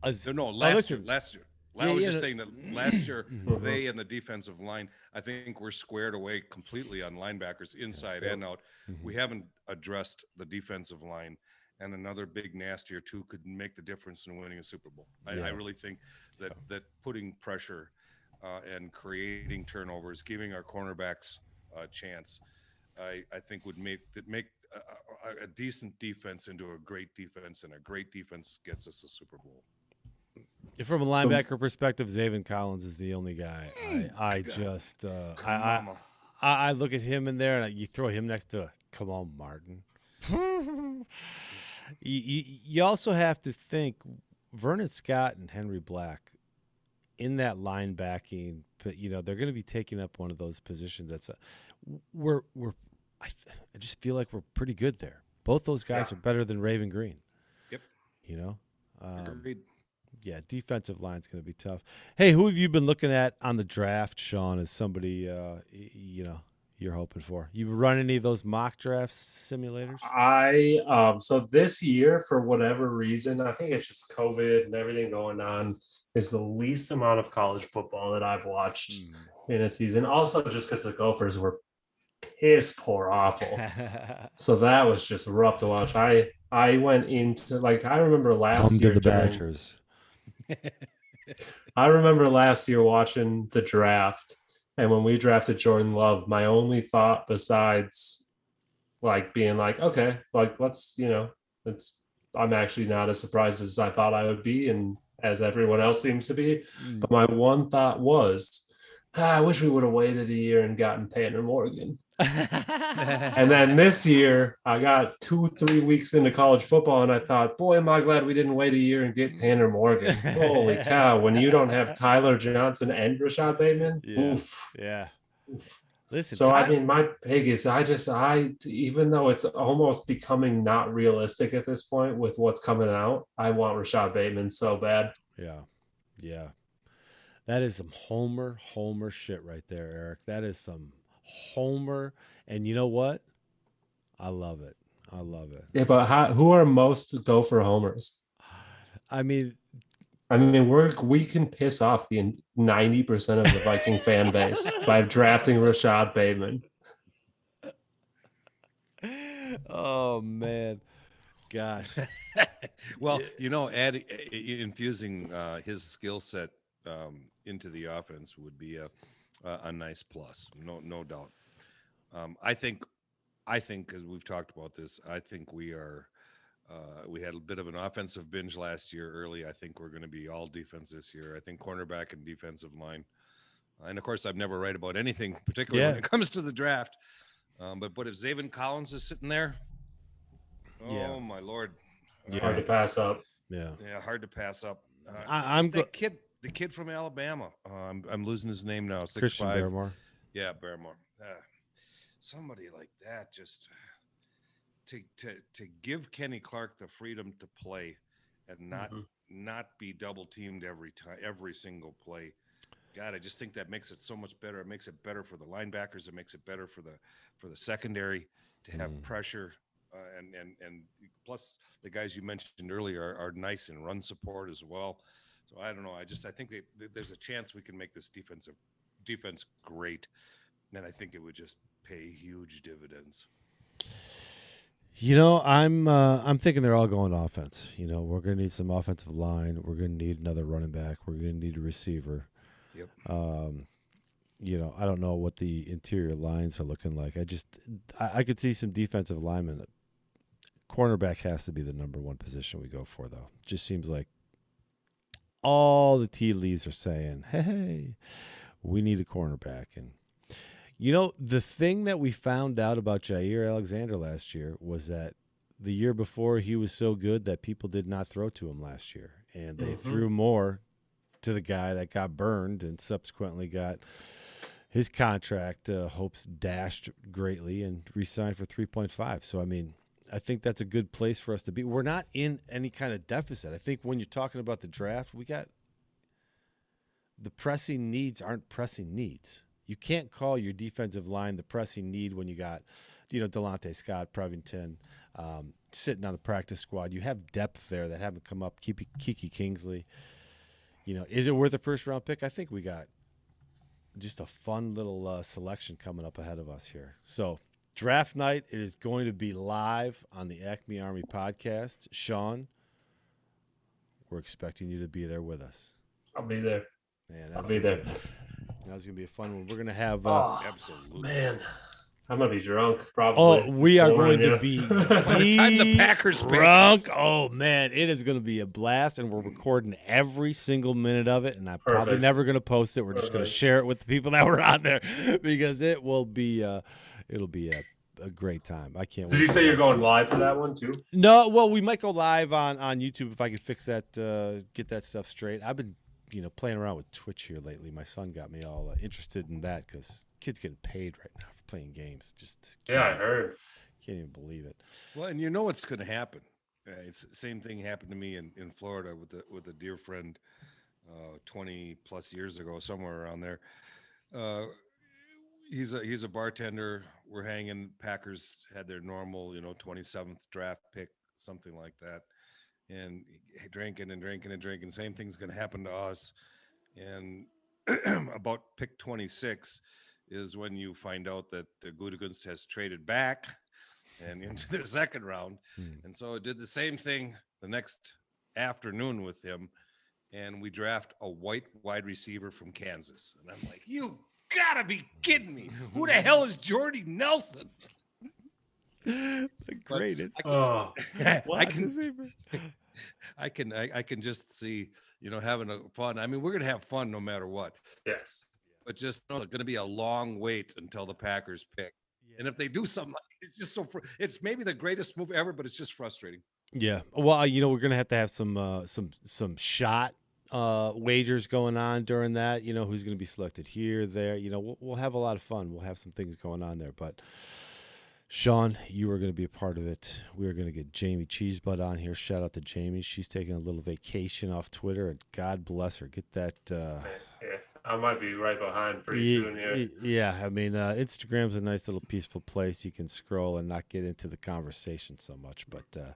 As, No, no, last year, last year. Yeah, I was yeah, just the- saying that last year Mhm. they and the defensive line, I think we're squared away completely on linebackers inside Yep. and out. We haven't addressed the defensive line, and another big nasty or two could make the difference in winning a Super Bowl. I, Yeah. I really think that that putting pressure uh, and creating turnovers, giving our cornerbacks a chance, I, I think would make that make a, a, a decent defense into a great defense, and a great defense gets us a Super Bowl. From a linebacker perspective, Zaven Collins is the only guy. I, I just, uh, I, I, I, I look at him in there, and you throw him next to, come on, Martin. you, you, you also have to think Vernon Scott and Henry Black in that linebacking. But you know they're going to be taking up one of those positions. That's a, we're we're. I, I just feel like we're pretty good there. Both those guys Yeah. are better than Raven Greene. Yep. You know. Um, Agreed. Yeah, defensive line's going to be tough. Hey, who have you been looking at on the draft, Sean? As somebody, uh, you know, you're hoping for? You run any of those mock draft simulators? I um so this year for whatever reason, I think it's just COVID and everything going on, is the least amount of college football that I've watched in a season. Also, just because the Gophers were piss poor awful. So that was just rough to watch. I I went into like I remember last Come year to the during- Badgers. I remember last year watching the draft, and when we drafted Jordan Love, my only thought besides like being like, okay, like let's, you know, it's I'm actually not as surprised as I thought I would be, and as everyone else seems to be. Mm. But my one thought was, ah, I wish we would have waited a year and gotten Tanner Morgan. And then this year, I got two, three weeks into college football, and I thought, boy, am I glad we didn't wait a year and get Tanner Morgan. Holy cow! When you don't have Tyler Johnson and Rashad Bateman, Yeah. oof. yeah. Listen, So I mean, my biggest, I just, I even though it's almost becoming not realistic at this point with what's coming out, I want Rashad Bateman so bad. yeah, yeah. That is some Homer, Homer shit right there, Eric. That is some Homer, and you know what? I love it. I love it. Yeah, but how, who are most Gopher homers? I mean, I mean, we're we can piss off the ninety percent of the Viking fan base by drafting Rashad Bateman. oh man, gosh. well, you know, adding i- i- infusing uh, his skill set um, into the offense would be a a, a nice plus, no no doubt. Um, I think, I think, as we've talked about this, I think we are. Uh, we had a bit of an offensive binge last year early. I think we're going to be all defense this year. I think cornerback and defensive line. And of course, I'm never right about anything, particularly when it comes to the draft. Um, but but if Zaven Collins is sitting there, oh Yeah. my lord, Hard to pass up. Yeah. yeah, hard to pass up. Uh, I, I'm the go- kid, the kid from Alabama. Uh, I'm I'm losing his name now. Six Christian five. Barrymore. Yeah, Barrymore. Uh, somebody like that just to to to give Kenny Clark the freedom to play and not Mhm. not be double teamed every time every single play. God, I just think that makes it so much better. It makes it better for the linebackers. It makes it better for the for the secondary to have Mhm. pressure. Uh, and and and plus the guys you mentioned earlier are, are nice in run support as well. So I don't know. I just I think that that there's a chance we can make this defensive defense great, and I think it would just pay huge dividends. You know, I'm uh, I'm thinking they're all going offense. You know, we're gonna need some offensive line. We're gonna need another running back. We're gonna need a receiver. Yep. Um, you know, I don't know what the interior lines are looking like. I just I, I could see some defensive linemen. Cornerback has to be the number one position we go for, though. Just seems like all the tea leaves are saying, "Hey, we need a cornerback," and you know, the thing that we found out about Jaire Alexander last year was that the year before he was so good that people did not throw to him last year. And they Mhm. threw more to the guy that got burned and subsequently got his contract uh, hopes dashed greatly and re-signed for 3.5. So I mean, I think that's a good place for us to be. We're not in any kind of deficit. I think when you're talking about the draft, we got the pressing needs aren't pressing needs. You can't call your defensive line the pressing need when you got, you know, Delontae Scott, Prevington, um, sitting on the practice squad. You have depth there that haven't come up. Kiki, Kiki Kingsley. You know, is it worth a first round pick? I think we got just a fun little uh, selection coming up ahead of us here. So, draft night it is going to be live on the Acme Army podcast. Sean, we're expecting you to be there with us. I'll be there. Man, I'll be gonna there. That's gonna be a fun one. We're gonna have. Uh, Oh, Absolutely. man. I'm gonna be drunk, probably. oh, we are warning going to be By the time the deep Packers pick. drunk. Oh man, it is going to be a blast, and we're recording every single minute of it. And I'm probably never going to post it. We're just going to share it with the people that were on there because it will be. Uh, it'll be a a great time. I can't. Did wait you say you're going live for that one too? No, well, we might go live on on YouTube if I could fix that, uh, get that stuff straight. I've been, you know, playing around with Twitch here lately. My son got me all uh, interested in that because kids getting paid right now for playing games. Just Yeah, I heard. can't even believe it. Well, and you know what's going to happen. Uh, it's the same thing happened to me in, in Florida with a, with a dear friend, uh, twenty plus years ago, somewhere around there. Uh, he's a he's a bartender. We're hanging. Packers had their normal, you know, twenty seventh draft pick, something like that, and drinking and drinking and drinking. Same thing's going to happen to us. And about pick twenty six is when you find out that uh, has traded back and into the second round. Hmm. And so it did the same thing the next afternoon with him. And we draft a white wide receiver from Kansas. And I'm like, you gotta be kidding me. Who the hell is Jordy Nelson? the greatest. Oh, I can receiver. I can I, I can just see, you know, having a fun. I mean, we're gonna have fun no matter what. yes. But just know it's gonna be a long wait until the Packers pick. And if they do something it's just so fr- it's maybe the greatest move ever, but it's just frustrating. Yeah. Well, you know, we're gonna have to have some uh, some some shot uh, wagers going on during that. You know, who's gonna be selected here, there. You know, we'll, we'll have a lot of fun. We'll have some things going on there. But Sean, you are gonna be a part of it. We are gonna get Jamie Cheesebutt on here. Shout out to Jamie. She's taking a little vacation off Twitter, and God bless her. Get that. Uh, Yeah, I might be right behind pretty Ye- soon here. Yeah, I mean, uh, Instagram's a nice little peaceful place. You can scroll and not get into the conversation so much. But uh,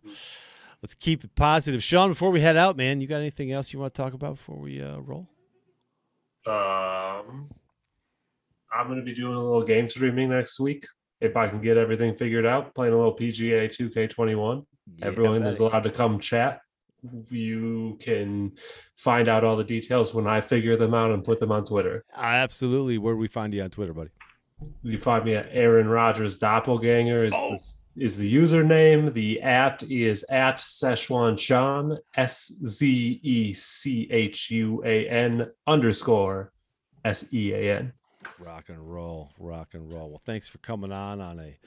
let's keep it positive. Sean, before we head out, man, you got anything else you want to talk about before we uh, roll? Um, I'm going to be doing a little game streaming next week if I can get everything figured out. Playing a little PGA 2K21. Everyone is allowed to come chat. You can find out all the details when I figure them out and put them on Twitter. Absolutely. Where do we find you on Twitter, buddy? You find me at Aaron Rodgers Doppelganger is the, is the username. The at is at Szechuan Sean S Z E C H U A N underscore S E A N. Rock and roll, rock and roll. Well, thanks for coming on on a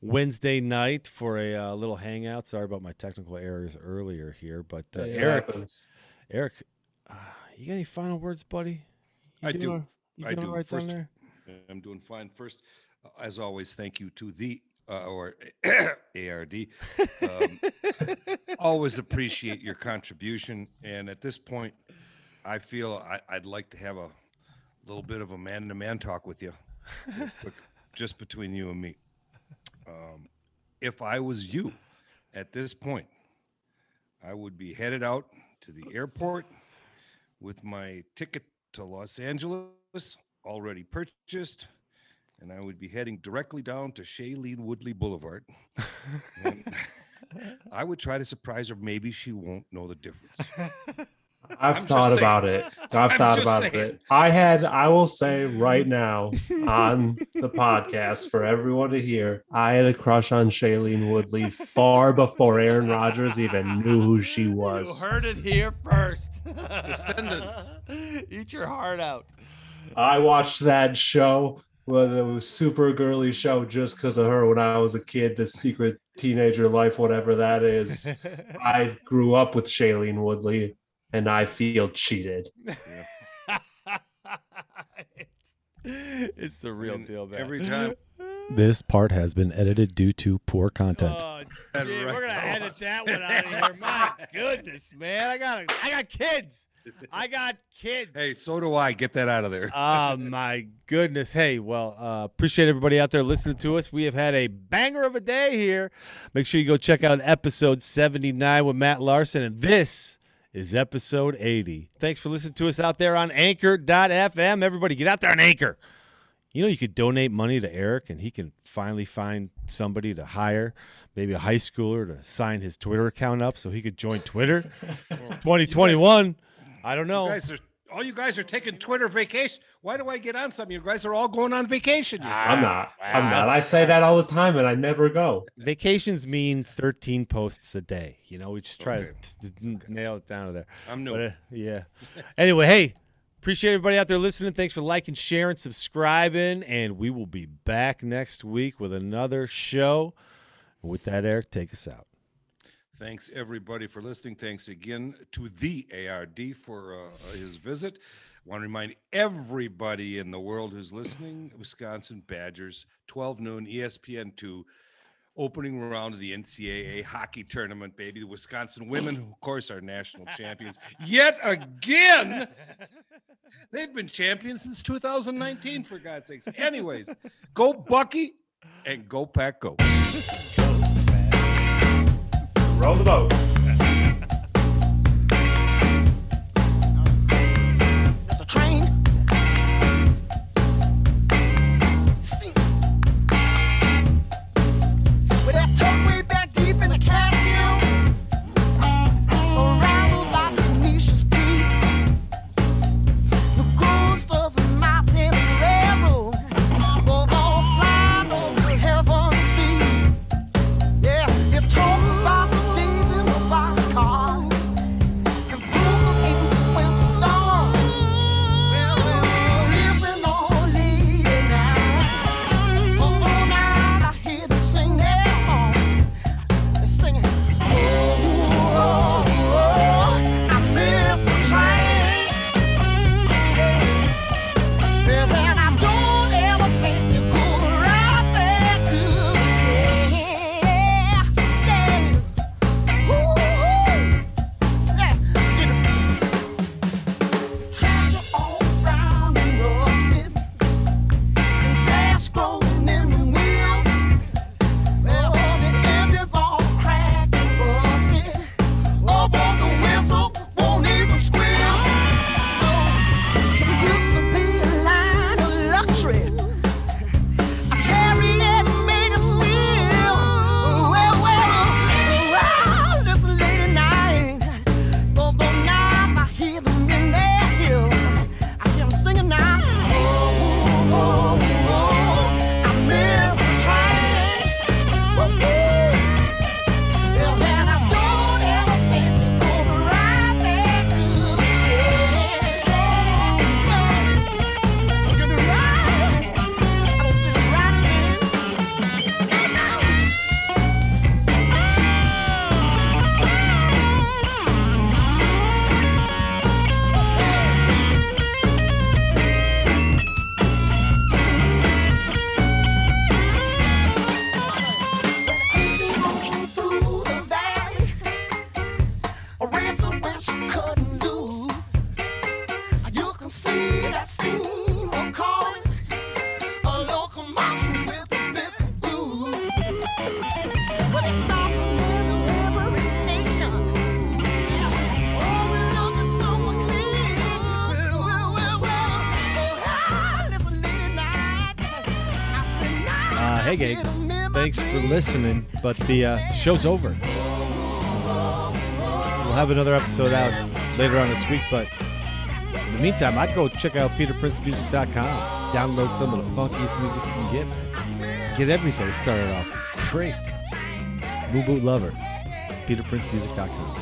Wednesday night for a uh, little hangout. Sorry about my technical errors earlier here, but uh, It Eric, happens. Eric, uh, you got any final words, buddy? You I doing do. all- You I do. all right First- down there? I'm doing fine. First, uh, as always, thank you to the uh, or ARD. Um, always appreciate your contribution. And at this point, I feel I, I'd like to have a little bit of a man-to-man talk with you, quick, just between you and me. Um, if I was you, at this point, I would be headed out to the airport with my ticket to Los Angeles already purchased, and I would be heading directly down to Shailene Woodley Boulevard. I would try to surprise her. Maybe she won't know the difference. I've just thought saying. about it. I've I'm thought about saying. it. I had, I will say right now on the podcast for everyone to hear, I had a crush on Shailene Woodley far before Aaron Rodgers even knew who she was. You heard it here first. Descendants. Eat your heart out. I watched that show, well, it was super girly show just because of her when I was a kid, the secret teenager life, whatever that is. I grew up with Shailene Woodley and I feel cheated. it's the real And deal, man. every time- This part has been edited due to poor content. Oh, gee, we're gonna edit that one out of here. My goodness, man! I got, I got kids. I got kids. Hey, so do I. Get that out of there. oh my goodness. Hey, well, uh, appreciate everybody out there listening to us. We have had a banger of a day here. Make sure you go check out episode 79 with Matt Larson. And this is episode 80. Thanks for listening to us out there on anchor.fm. Everybody get out there on Anchor. You know, you could donate money to Eric and he can finally find somebody to hire, maybe a high schooler to sign his Twitter account up so he could join Twitter. 2021. I don't know. You guys are, all you guys are taking Twitter vacation. Why do I get on something? You guys are all going on vacation. I'm not. I'm not. I say that all the time, and I never go. Vacations mean 13 posts a day. You know, we just try okay. to okay. nail it down to there. I'm new. But, uh, yeah. anyway, hey, Appreciate everybody out there listening. Thanks for liking, sharing, subscribing, and we will be back next week with another show. With that, Eric, take us out. Thanks everybody for listening. Thanks again to the ARD for uh, his visit. I want to remind everybody in the world who's listening Wisconsin Badgers, 12 noon, ESPN 2, opening round of the NCAA hockey tournament, baby. The Wisconsin women, who, of course, are national champions yet again. They've been champions since 2019, for God's sakes. Anyways, go Bucky and go Pack Go. roll the boat. listening, but the uh, show's over. We'll have another episode out later on this week, but in the meantime, I'd go check out peterprincemusic.com, download some of the funkiest music you can get, get everything started off great. Moon Boot Lover, peterprincemusic.com.